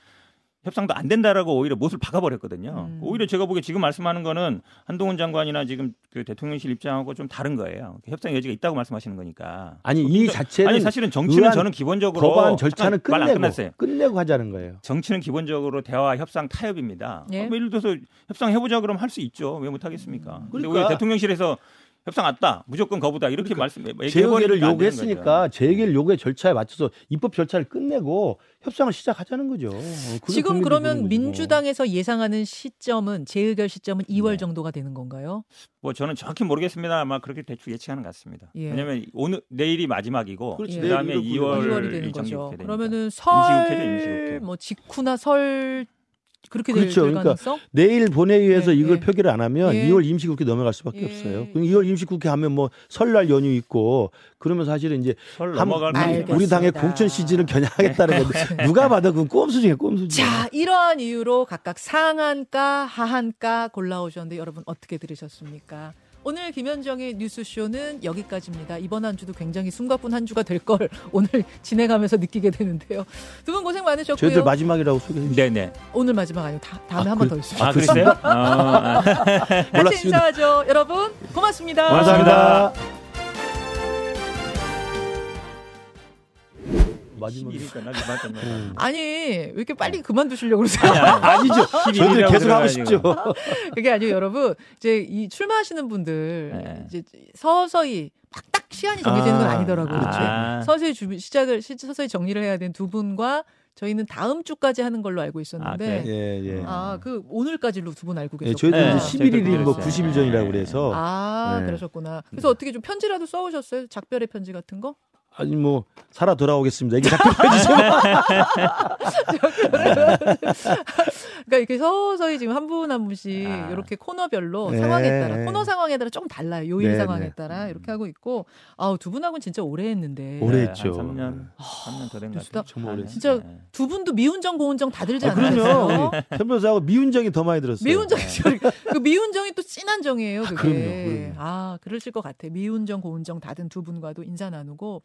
협상도 안 된다라고 오히려 못을 박아버렸거든요. 음. 오히려 제가 보기에 지금 말씀하는 거는 한동훈 장관이나 지금 그 대통령실 입장하고 좀 다른 거예요. 협상 여지가 있다고 말씀하시는 거니까. 아니 이 자체는 아니 사실은 정치는 저는 기본적으로 법안 절차는 끝내고 끝났어요. 끝내고 하자는 거예요. 정치는 기본적으로 대화, 협상, 타협입니다. 예. 어, 뭐 예를 들어서 협상해보자 그러면 할 수 있죠. 왜 못하겠습니까? 근데 그러니까. 왜 대통령실에서 협상 왔다, 무조건 거부다 이렇게 말씀 얘기해버리니까 안 되는 요구했으니까. 재개를 요구의 절차에 맞춰서 입법 절차를 끝내고 협상을 시작하자는 거죠. 그게 지금 그러면. 민주당에서 예상하는 시점은 재의결 시점은 2월 네. 정도가 되는 건가요? 뭐 저는 정확히 모르겠습니다. 아마 그렇게 대충 예측하는 것 같습니다. 예. 왜냐하면 오늘 내일이 마지막이고 그렇지, 예. 그다음에 내일 2월 2월이 되는 이 거죠. 그러면은 설. 뭐 직후나 설 그렇게 그렇죠. 될 그러니까 가능성? 내일 본회의에서 예, 이걸 예. 표결을 안 하면 예. 2월 임시국회 넘어갈 수밖에 예. 없어요. 그럼 2월 임시국회 하면 뭐 설날 연휴 있고 그러면 사실은 이제 설 한-. 만큼 우리 당의 공천 시즌을 겨냥하겠다는 건데 누가 봐도 그건 꼼수 중에 꼼수 중에. 자, 이러한 이유로 각각 상한가, 하한가 골라오셨는데 여러분 어떻게 들으셨습니까? 오늘 김현정의 뉴스쇼는 여기까지입니다. 이번 한 주도 굉장히 숨가쁜 한 주가 될 걸 [LAUGHS] 오늘 진행하면서 느끼게 되는데요. 두 분 고생 많으셨고요. 저희들 마지막이라고 소개해 주시죠. 네네. 오늘 마지막 아니고 다, 다음에 아, 한번 그- 더 있습니다. 아 그랬어요? [LAUGHS] 어, 아. 같이. 인사하죠. 여러분 고맙습니다. 고맙습니다. 마지막. 11일이니까 날 [LAUGHS] 맞았네. 음. 아니 왜 이렇게 빨리 그만두시려고 그러세요? 아니죠. [LAUGHS] 저희들 11일이라고 계속 하고. 싶죠. [LAUGHS] 그게 아니고 여러분 이제 이 출마하시는 분들 네. 이제 서서히 딱 시간이 정해지는 건 아, 아니더라고요. 그렇죠. 아. 서서히 주, 시작을 시- 서서히 정리를 해야 되는 두 분과 저희는 다음 주까지 하는 걸로 알고 아, 있었는데 그래요? 예, 예. 아 그 오늘까지로 두 분 알고 예, 계셨구나. 저희도 네, 이제 11일이 뭐 저희도 90일 전이라고 그래서 아 네. 그러셨구나. 그래서 어떻게 좀 편지라도 써오셨어요? 작별의 편지 같은 거? 아니 뭐 살아 돌아오겠습니다. 이게 자꾸 해주세요. [LAUGHS] 그러니까 이렇게 서서히 지금 한 분 한 분씩 아. 이렇게 코너별로 네. 상황에 따라 코너 상황에 따라 조금 달라요. 요일 네, 상황에 네. 따라 이렇게 하고 있고 아우 두 분하고는 진짜 오래 했는데 오래 네, 했죠. 한 3년, 3년 더 된 것. 같아요. 정말 오래 진짜 네. 두 분도 미운정 고운정 다 들지 아, 않으셨어요? [LAUGHS] 그럼요. 템플러스하고 미운정이 더 많이 들었어요. 미운정 그 미운정이 또 진한 정이에요. 그게. 그럼요, 그럼요. 아 그러실 것 같아. 미운정 고운정 다든 두 분과도 인사 나누고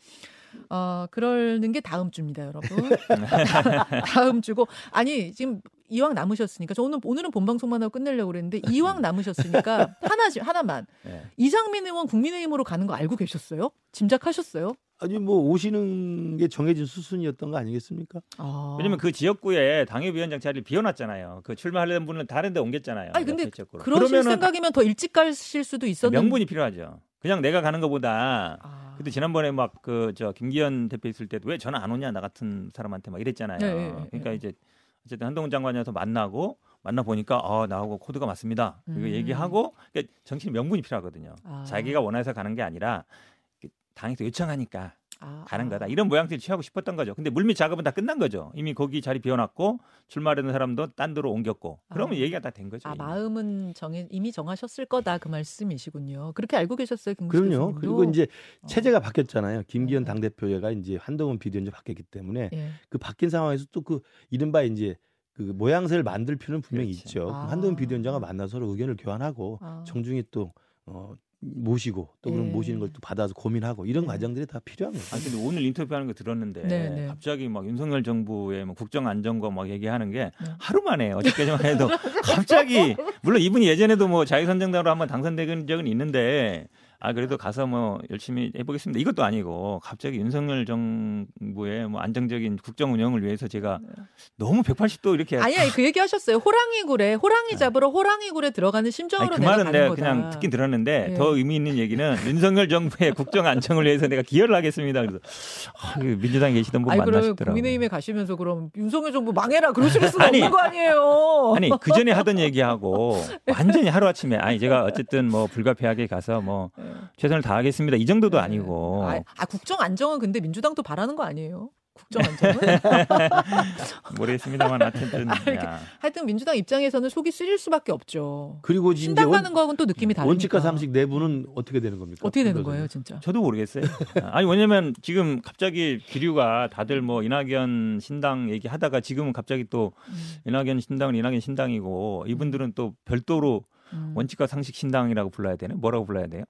어 그러는 게 다음 주입니다, 여러분. [LAUGHS] 다음 주고 아니 지금 이왕 남으셨으니까 저 오늘 오늘은 본 방송만 하고 끝내려고 그랬는데 이왕 남으셨으니까 [LAUGHS] 하나 하나만 네. 이상민 의원 국민의힘으로 가는 거 알고 계셨어요? 짐작하셨어요? 아니 뭐 오시는 게 정해진 수순이었던 거 아니겠습니까? 아. 왜냐면 그 지역구에 당협위원장 자리를 비워놨잖아요. 그 출마하려는 분은 다른 데 옮겼잖아요. 아니 근데. 그러실 그러면은 생각이면 더 일찍 가실 수도 있었는데 명분이 필요하죠. 그냥 내가 가는 것보다 아. 그때 지난번에 막 그 저 김기현 대표 있을 때도 왜 전화 안 오냐 나 같은 사람한테 막 이랬잖아요. 네, 네, 네. 그러니까 이제 어쨌든 한동훈 장관이어서 만나고 만나 보니까 어 나하고 코드가 맞습니다. 그리고 음. 얘기하고 그러니까 정치는 명분이 필요하거든요. 아. 자기가 원해서 가는 게 아니라 당에서 요청하니까 아, 가는 아. 거다. 이런 모양새를 취하고 싶었던 거죠. 근데 물밑 작업은 다 끝난 거죠. 이미 거기 자리 비워놨고 출마하려는 사람도 딴 데로 옮겼고. 그러면 아. 얘기가 다 된 거죠. 아 이미. 마음은 정해 이미 정하셨을 거다 그 말씀이시군요. 그렇게 알고 계셨어요, 김구수 그럼요. 교수님도? 그리고 이제 어. 체제가 바뀌었잖아요. 김기현 네. 당대표가 이제 한동훈 비대위원장 바뀌었기 때문에 예. 그 바뀐 상황에서 또 그 이른바 이제 그 모양새를 만들 필요는 분명히 그렇지. 있죠. 아. 그럼 한동훈 비대위원장과 만나서 의견을 교환하고 아. 정중히 또 어, 모시고 또 그럼 예. 모시는 걸 또 받아서 고민하고 이런 네. 과정들이 다 필요한 거죠. 아니 근데 오늘 인터뷰하는 거 들었는데 네, 네. 갑자기 막 윤석열 정부의 뭐 국정 안정과 막 얘기하는 게 네. 하루 만에 어저께만 해도 [LAUGHS] 갑자기 물론 이분이 예전에도 뭐 자유선정당으로 한번 당선된 적은 있는데 아 그래도 가서 뭐 열심히 해보겠습니다. 이것도 아니고 갑자기 윤석열 정부의 뭐 안정적인 국정 운영을 위해서 제가 너무 180도 이렇게 네. 아니 아니 그 얘기 하셨어요. 호랑이 굴에 호랑이 잡으러 호랑이 굴에 들어가는 심정으로 네. 아니, 그 말은 내가 거다. 그냥 듣긴 들었는데 예. 더 의미 있는 얘기는 [LAUGHS] 윤석열 정부의 국정 안정을 위해서 내가 기여를 하겠습니다. 그래서 아, 그 민주당에 계시던 분 아니 만나시더라고요. 국민의힘에 가시면서 그럼 윤석열 정부 망해라 그러실 수가 아니, 없는 거 아니에요. 아니 그 전에 하던 얘기하고 [LAUGHS] 완전히 하루 아침에 아니 제가 어쨌든 뭐 불가피하게 가서 뭐 네. 최선을 다하겠습니다 이 정도도 아니고 아, 아, 국정 안정은 근데 민주당도 바라는 거 아니에요? 국정 안정은? [LAUGHS] 모르겠습니다만 어쨌든 야. 하여튼 민주당 입장에서는 속이 쓰릴 수밖에 없죠. 그리고 이제 신당 원- 가는 거하고는 또 느낌이 다르니까. 원칙과 상식 내부는 어떻게 되는 겁니까? 어떻게 되는 거예요, 진짜? 저도 모르겠어요. 아니 왜냐면 지금 갑자기 기류가 다들 뭐 이낙연 신당 얘기하다가 지금은 갑자기 또 음, 이낙연 신당은 이낙연 신당이고 이분들은 또 별도로 음. 원칙과 상식 신당이라고 불러야 되나? 뭐라고 불러야 돼요?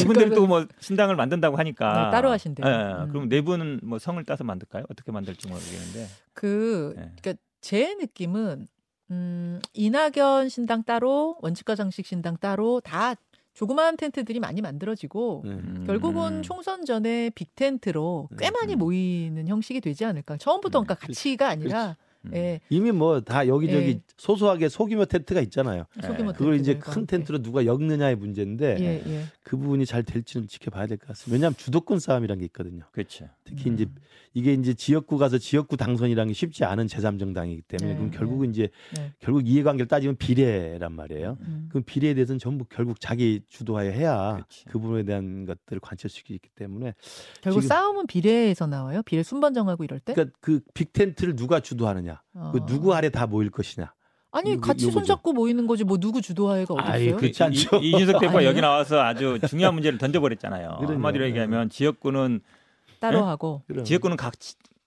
이분들이 또 뭐 신당을 만든다고 하니까 네, 따로 하신대요. 예, 예. 음. 그럼 내부는 뭐 성을 따서 만들까요? 어떻게 만들지 모르겠는데. 그 네. 그러니까 제 느낌은 음, 이낙연 신당 따로 원칙과 상식 신당 따로 다 조그마한 텐트들이 많이 만들어지고 네. 음. 결국은 총선 전에 빅 텐트로 꽤 음. 많이 모이는 형식이 되지 않을까. 처음부터 음. 그러니까 가치가 아니라 음. 예. 이미 뭐 다 여기저기 예. 소소하게 소규모 텐트가 있잖아요. 소규모 그걸 이제 큰. 텐트로 누가 엮느냐의 문제인데 예, 예. 그 부분이 잘 될지는 지켜봐야 될 것 같습니다. 왜냐하면 주도권 싸움이라는 게 있거든요. 그렇죠. 특히 음. 이제 이게 이제 지역구 가서 지역구 당선이라는 게 쉽지 않은 제3정당이기 때문에 네, 그럼 네. 결국은 이제 네. 결국 이해관계를 따지면 비례란 말이에요. 음. 그럼 비례에 대해서는 전부 결국 자기 주도하에 해야 그렇지. 그 부분에 대한 것들을 관철시키기 때문에 결국 지금- 싸움은 비례에서 나와요. 비례 순번 정하고 이럴 때. 그러니까 그 빅텐트를 누가 주도하느냐, 어. 그 누구 아래 다 모일 것이냐. 아니 같이. 손잡고 모이는 거지 뭐 누구 주도하에가? 그- 그렇지 않죠. 이, 이준석 대표가? [LAUGHS] 여기 나와서 아주 중요한 문제를 던져버렸잖아요. 그러네요. 한마디로 얘기하면 지역구는 따로 예? 하고 그럼. 지역구는 각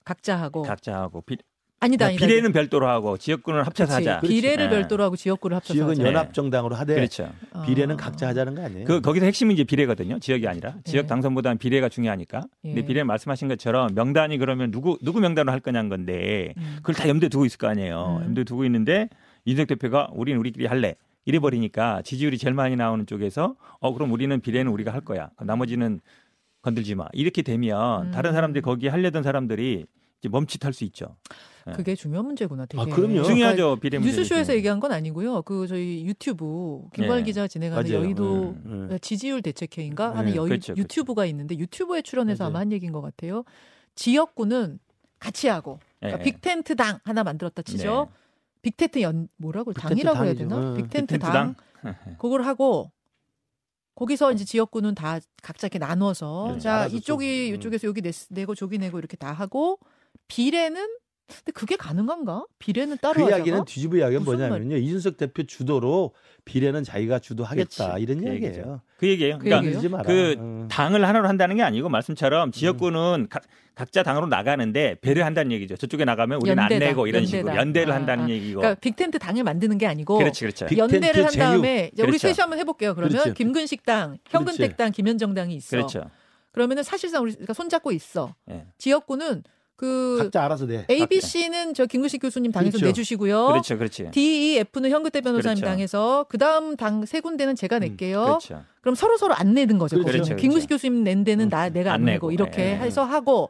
각자 하고 각자 하고 비, 아니다 아니다. 비례는 별도로 하고 지역구는 합쳐서 그치. 하자. 비례를 예. 별도로 하고 지역구를 합쳐서 지역은 하자. 연- 연합정당으로 하되 그렇죠. 어. 비례는 각자 하자는 거 아니에요? 그 거기서 핵심은 이제 비례거든요. 지역이 아니라 지역 예. 당선보다는 비례가 중요하니까. 근데 예. 비례는 말씀하신 것처럼 명단이 그러면 누구 누구 명단으로 할 거냐는 건데 음. 그걸 다 염두에 두고 있을 거 아니에요. 음. 염두에 두고 있는데 이준석 대표가 우리는 우리끼리 할래. 이래 버리니까 지지율이 제일 많이 나오는 쪽에서 어 그럼 우리는 비례는 우리가 할 거야. 나머지는 건들지 마. 이렇게 되면 음. 다른 사람들이 거기에 하려던 사람들이 이제 멈칫할 수 있죠. 예. 그게 중요한 문제구나. 되게. 아, 그럼요. 중요하죠 비례 문제. 뉴스쇼에서 얘기한 건 아니고요. 그 저희 유튜브 김광일 예. 기자가 진행하는 맞아요. 여의도 음, 음. 지지율 대책회의인가 네, 하는 여의 그렇죠, 그렇죠. 유튜브가 있는데 유튜브에 출연해서 맞아요. 아마 한 얘기인 것 같아요. 지역구는 같이 하고 그러니까 예. 빅텐트 당 하나 만들었다 치죠. 빅텐트 연 뭐라고 빅텐트 당이라고 해야 당이죠. 되나? 어, 빅텐트, 빅텐트 당. 당. 그걸 하고 거기서 이제 지역구는 다 각자 이렇게 나눠서 네, 자 이쪽이 좀, 음. 이쪽에서 여기 내, 내고 저기 내고 이렇게 다 하고 비례는 근데 그게 가능한가? 비례는 따로 그 하자가? 이야기는 뒤집어 이야기가 무슨 뭐냐면요. 이준석 대표 주도로 비례는 자기가 주도하겠다 그렇지. 이런 그 얘기예요. 얘기죠. 그 얘기예요. 그 그러니까 마라. 그 어. 당을 하나로 한다는 게 아니고 말씀처럼 지역구는 각- 각자 당으로 나가는데 배려한다는 얘기죠. 저쪽에 나가면 우리는 안 연대다. 내고 이런 연대다. 식으로 연대를 아, 한다는 아. 얘기고. 그러니까 빅텐트 당을 만드는 게 아니고 그렇지, 그렇죠. 빅- 연대를 한 다음에 이제 우리 그렇죠. 셋이 한번 해볼게요. 그러면 그렇죠. 김근식 당, 현근택 당, 김현정 당이 있어. 그렇죠. 그러면은 사실상 우리가 손잡고 있어. 예. 지역구는 그 각자 알아서 내. A, B, C는 저 김근식 교수님 당에서 그렇죠. 내주시고요. 그렇죠, 그렇지. D, E, F는 현근택 변호사님 그렇죠. 당에서 그 다음 당 세 군데는 제가 낼게요. 그렇죠. 그럼 서로 서로 안 내는 거죠. 그렇죠. 그렇죠. 김근식 교수님 낸 데는 나 내가 안, 안 내고 내고. 이렇게 예. 해서 하고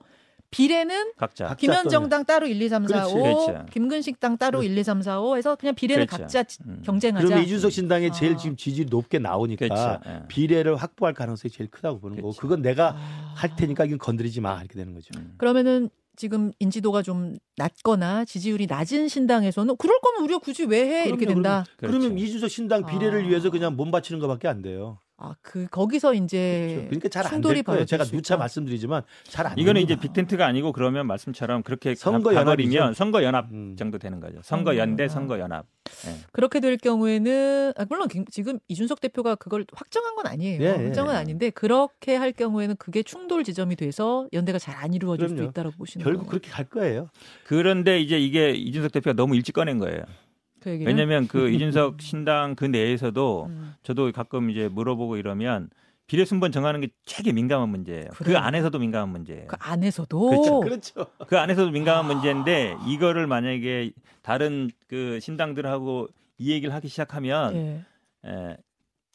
비례는 각자. 각- 김현정당 따로 1, 2, 3, 4, 5, 그렇지. 그렇죠. 김근식당 따로 1, 2, 3, 4, 5 해서 그냥 비례는 그렇죠. 각자 음. 경쟁하자. 그러면 이준석 신당에 제일 아. 지금 지지율이 높게 나오니까 그렇죠. 예. 비례를 확보할 가능성이 제일 크다고 보는 거고 그렇죠. 그건 내가 아. 할 테니까 이건 건드리지 마 이렇게 되는 거죠. 음. 그러면은 지금 인지도가 좀 낮거나 지지율이 낮은 신당에서는 그럴 거면 우리가 굳이 왜 해? 이렇게 된다. 그렇죠. 그러면 이준석 신당 비례를 아. 위해서 그냥 몸 바치는 것밖에 안 돼요. 아, 그 거기서 이제 그렇죠. 그러니까 잘안 충돌이 될 거예요. 제가 수 누차. 말씀드리지만 잘 안. 이거는 이제. 빅텐트가 아니고 그러면 말씀처럼 그렇게 선거 연합이죠. 선거 연합 음. 정도 되는 거죠. 선거 연대, 연합. 선거 연합. 예. 그렇게 될 경우에는 아, 물론 김- 지금 이준석 대표가 그걸 확정한 건 아니에요. 예, 예. 확정은 아닌데 그렇게 할 경우에는 그게 충돌 지점이 돼서 연대가 잘 안 이루어질 수도 그럼요. 있다라고 보시는 결국 거예요. 그렇게 갈 거예요. 그런데 이제 이게 이준석 대표가 너무 일찍 꺼낸 거예요. 그 얘기는 왜냐하면 그 이준석 신당 그 내에서도 음. 저도 가끔 이제 물어보고 이러면 비례 순번 정하는 게 되게 민감한 문제예요. 그 그래요. 안에서도 민감한 문제예요. 그 안에서도 그렇죠. 그렇죠. 그 안에서도 민감한 아. 문제인데 이거를 만약에 다른 그 신당들하고 이 얘기를 하기 시작하면 예. 에,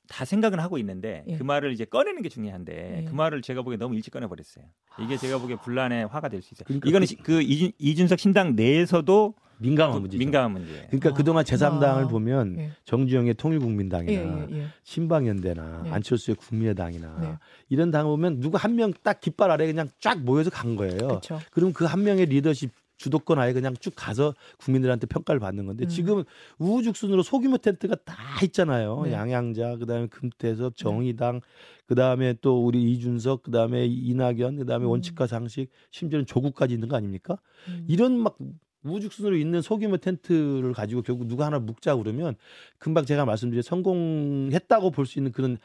다 생각은 하고 있는데 예. 그 말을 이제 꺼내는 게 중요한데 예. 그 말을 제가 보기에 너무 일찍 꺼내 버렸어요. 이게 제가 보기에 분란의 화가 될 수 있어요. 그러니까 이거는 그- 시- 그 이준, 이준석 신당 내에서도 민감한 그 문제죠. 민감한 문제예요. 그러니까 아, 그동안 제3당을 아. 보면 예. 정주영의 통일국민당이나 예, 예, 예. 신방연대나 네. 안철수의 국민의당이나 네. 이런 당 보면 누구 한 명 딱 깃발 아래 그냥 쫙 모여서 간 거예요. 그렇죠. 그럼 그 한 명의 리더십 주도권 아예 그냥 쭉 가서 국민들한테 평가를 받는 건데 음. 지금 우후죽순으로 소규모 텐트가 다 있잖아요. 네. 양양자, 그다음에 금태섭, 정의당, 그다음에 또 우리 이준석, 그다음에 이낙연, 그다음에 음. 원칙과 상식, 심지어는 조국까지 있는 거 아닙니까? 음. 이런 막 우후죽순으로 있는 소규모 텐트를 가지고 결국 누가 하나 묶자 그러면 금방 제가 말씀드린 성공했다고 볼 수 있는 그런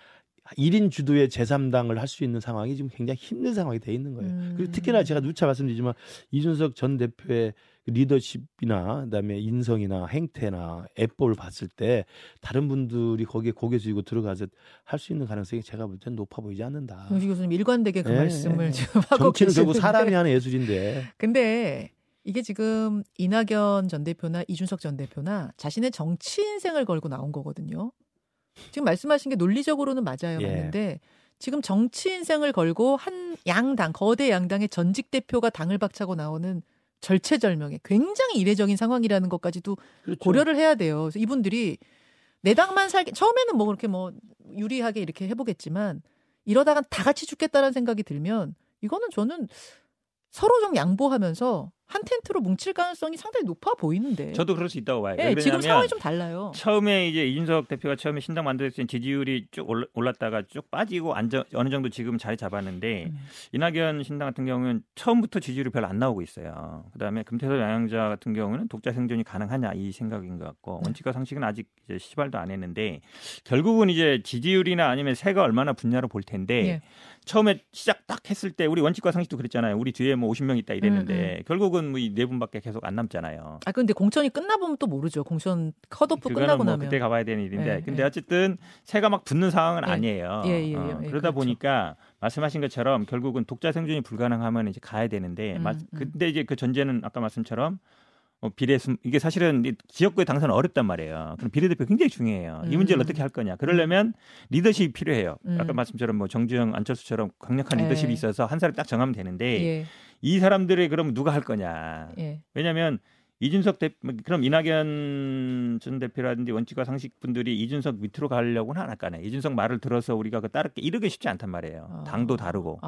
1인 주도의 제3당을 할 수 있는 상황이 지금 굉장히 힘든 상황이 돼 있는 거예요. 음. 그리고 특히나 제가 누차 말씀드리지만 이준석 전 대표의 그 리더십이나 그다음에 인성이나 행태나 애법을 봤을 때 다른 분들이 거기에 고개 숙이고 들어가서 할 수 있는 가능성이 제가 볼 때는 높아 보이지 않는다. 정식 교수님 일관되게 그 예, 말씀을 예. 지금 하고 정치는 결국 계시는데. 사람이 하는 예술인데 근데 이게 지금 이낙연 전 대표나 이준석 전 대표나 자신의 정치 인생을 걸고 나온 거거든요. 지금 말씀하신 게 논리적으로는 맞아요. 예. 맞는데 지금 정치 인생을 걸고 한 양당 거대 양당의 전직 대표가 당을 박차고 나오는 절체절명의 굉장히 이례적인 상황이라는 것까지도 그렇죠. 고려를 해야 돼요. 그래서 이분들이 내 당만 살게 처음에는 뭐 그렇게 뭐 유리하게 이렇게 해보겠지만 이러다가 다 같이 죽겠다는 생각이 들면 이거는 저는 서로 좀 양보하면서 한 텐트로 뭉칠 가능성이 상당히 높아 보이는데. 저도 그럴 수 있다고 봐요. 예, 왜 지금 상황이 좀 달라요. 처음에 이제 이준석 대표가 처음에 신당 만들었을 때 지지율이 쭉 올랐다가 쭉 빠지고 안정 어느 정도 지금 자리 잡았는데 음. 이낙연 신당 같은 경우는 처음부터 지지율이 별로 안 나오고 있어요. 그다음에 금태섭 양양자 같은 경우는 독자 생존이 가능하냐 이 생각인 것 같고 네. 원칙과 상식은 아직 이제 시발도 안 했는데 결국은 이제 지지율이나 아니면 세가 얼마나 붙냐로 볼 텐데 예. 처음에 시작 딱 했을 때 우리 원칙과 상식도 그랬잖아요. 우리 뒤에 뭐 50명 있다 이랬는데 음, 결국은 뭐 이 네 분밖에 계속 안 남잖아요. 아 근데 공천이 끝나 보면 또 모르죠. 공천 컷오프 끝나고 뭐 나면. 그때 가봐야 되는 일인데 예, 근데 예. 어쨌든 새가 막 붙는 상황은 예. 아니에요. 예, 예, 어, 예, 그러다 그렇죠. 보니까 말씀하신 것처럼 결국은 독자 생존이 불가능하면 이제 가야 되는데 음, 마- 음. 근데 이제 그 전제는 아까 말씀처럼 어, 비례 순 이게 사실은 이 지역구의 당선은 어렵단 말이에요. 그럼 비례대표 굉장히 중요해요. 이 음. 문제를 어떻게 할 거냐. 그러려면 리더십이 필요해요. 음. 아까 말씀처럼 뭐 정주영, 안철수처럼 강력한 예. 리더십이 있어서 한 사람 딱 정하면 되는데 예, 이 사람들이 그럼 누가 할 거냐. 예. 왜냐하면 이준석 대 그럼 이낙연 전 대표라든지 원칙과 상식 분들이 이준석 밑으로 가려고는 안할 거네. 이준석 말을 들어서 우리가 그 따르게 이르기 쉽지 않단 말이에요. 아. 당도 다르고.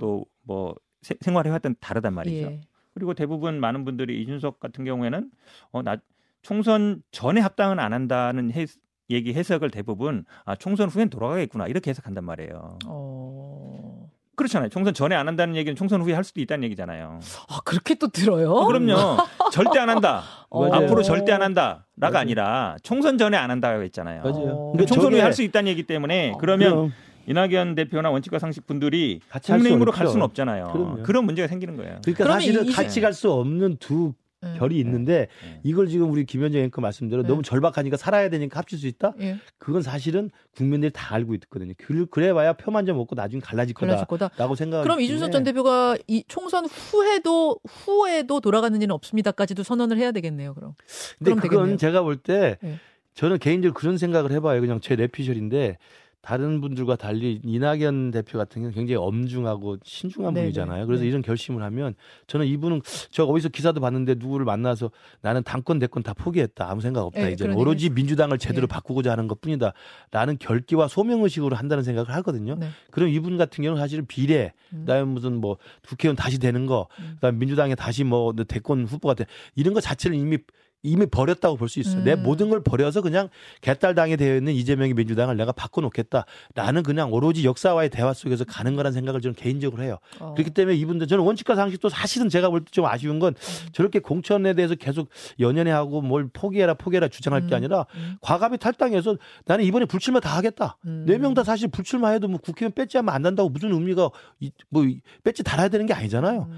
또 뭐 생활해왔던 다르단 말이죠. 예. 그리고 대부분 많은 분들이 이준석 같은 경우에는 어 나 총선 전에 합당은 안 한다는 해, 얘기 해석을 대부분 아 총선 후엔 돌아가겠구나 이렇게 해석한단 말이에요. 어. 그렇잖아요. 총선 전에 안 한다는 얘기는 총선 후에 할 수도 있다는 얘기잖아요. 아 그렇게 또 들어요? 어, 그럼요. [LAUGHS] 절대 안 한다. 어. 앞으로 절대 안 한다라가 맞아요. 아니라 총선 전에 안 한다고 했잖아요. 맞아요. 어. 근데 총선 후에 저게- 할수 있다는 얘기 때문에 어. 그러면 그럼 이낙연 대표나 원칙과 상식 분들이 같이 국민의힘으로 갈. 수는 없잖아요. 그럼요. 그런 문제가 생기는 거예요. 그러니까 사실은 이- 같이 갈 수 없는 두 예. 결이 있는데 네. 이걸 지금 우리 김현정 앵커 말씀대로 네. 너무 절박하니까 살아야 되니까 합칠 수 있다? 예. 그건 사실은 국민들이 다 알고 있거든요. 그- 그래봐야 표만 좀 먹고 나중에 갈라질 갈라질 거다. 거다라고 생각. 그럼 이준석 전 대표가 이 총선 후에도 후에도 돌아가는 일은 없습니다까지도 선언을 해야 되겠네요. 그럼. 근데 그럼 그건 되겠네요. 제가 볼때 네. 저는 개인적으로 그런 생각을 해봐요. 그냥 제 뇌피셜인데 다른 분들과 달리 이낙연 대표 같은 경우는 굉장히 엄중하고 신중한 네네. 분이잖아요. 그래서 네. 이런 결심을 하면 저는 이분은 저 어디서 기사도 봤는데 누구를 만나서 나는 당권 대권 다 포기했다 아무 생각 없다 네, 이제 오로지 민주당을 제대로 네. 바꾸고자 하는 것뿐이다. 라는 결기와 소명 의식으로 한다는 생각을 하거든요. 네. 그럼 이분 같은 경우는 사실은 비례, 음. 그다음에 무슨 뭐 국회의원 다시 되는 거, 음. 그다음 민주당에 다시 뭐 대권 후보가 돼 이런 거 자체를 이미 이미 버렸다고 볼 수 있어요. 내 음. 모든 걸 버려서 그냥 개딸당에 되어 있는 이재명이 민주당을 내가 바꿔놓겠다라는 그냥 오로지 역사와의 대화 속에서 가는 거란 생각을 저는 개인적으로 해요. 어. 그렇기 때문에 이분들 저는 원칙과 상식도 사실은 제가 볼 때 좀 아쉬운 건 음. 저렇게 공천에 대해서 계속 연연해 하고 뭘 포기해라 포기해라 주장할 게 음. 아니라 음. 과감히 탈당해서 나는 이번에 불출마 다 하겠다. 음. 네명 다 사실 불출마해도 뭐 국회의원 배지 한 번 안 단다고 무슨 의미가 이- 뭐 이- 배지 달아야 되는 게 아니잖아요.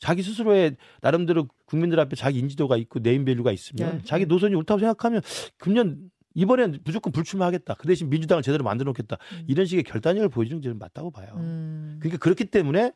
음. 자기 스스로의 나름대로 국민들 앞에 자기 인지도가 있고 네임밸류가 있으면 네. 자기 노선이 옳다고 생각하면 금년 이번엔 무조건 불출마하겠다. 그 대신 민주당을 제대로 만들어 놓겠다. 음. 이런 식의 결단력을 보여주는 게 맞다고 봐요. 음. 그러니까 그렇기 때문에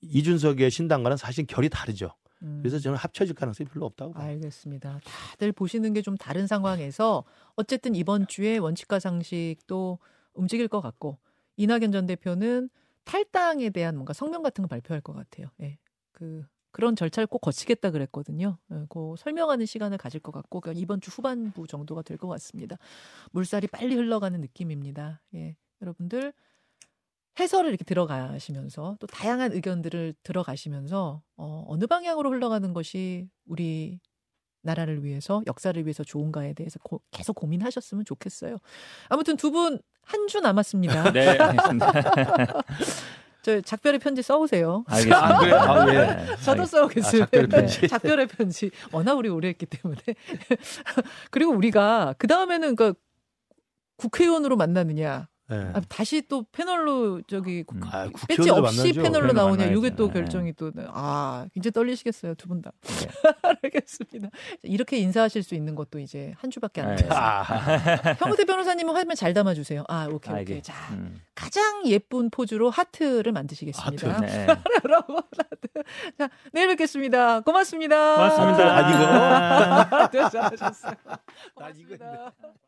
이준석의 신당과는 사실 결이 다르죠. 음. 그래서 저는 합쳐질 가능성이 별로 없다고 봐요. 알겠습니다. 다들 보시는 게 좀 다른 상황에서 어쨌든 이번 주에 원칙과 상식도 움직일 것 같고 이낙연 전 대표는 탈당에 대한 뭔가 성명 같은 거 발표할 것 같아요. 예. 그 그런 절차를 꼭 거치겠다 그랬거든요. 예, 그 설명하는 시간을 가질 것 같고 그러니까 이번 주 후반부 정도가 될 것 같습니다. 물살이 빨리 흘러가는 느낌입니다. 예. 여러분들 해설을 이렇게 들어가시면서 또 다양한 의견들을 들어가시면서 어, 어느 방향으로 흘러가는 것이 우리 나라를 위해서 역사를 위해서 좋은가에 대해서 고- 계속 고민하셨으면 좋겠어요. 아무튼 두 분 한 주 남았습니다. [LAUGHS] 네. [LAUGHS] 저 작별의 편지 써오세요. 알겠습니다. 아, 그래요? 아, 예. [LAUGHS] 저도 알겠- 써오겠습니다. 아, 작별의 편지. 네, [LAUGHS] 작별의 편지. 워낙 우리 오래 했기 때문에. [LAUGHS] 그리고 우리가 그 다음에는 그 국회의원으로 만나느냐, 예. 아, 다시 또 패널로 저기 음. 아, 배지 없이 만나죠. 패널로 패널 나오냐. 이게 또 네. 결정이 또아 굉장히 떨리시겠어요 두 분 다. 네. [LAUGHS] 알겠습니다. 이렇게 인사하실 수 있는 것도 이제 한 주밖에 안 네. 남았어요. 아, [LAUGHS] 형태 변호사님은 화면 잘 담아주세요. 아 오케이 아, 오케이. 이게, 자 음. 가장 예쁜 포즈로 하트를 만드시겠습니다. 하트. 네. [LAUGHS] 여러분 하트. 자 내일 뵙겠습니다. 고맙습니다. 고맙습니다. 아, 네, 이거 고맙습니다.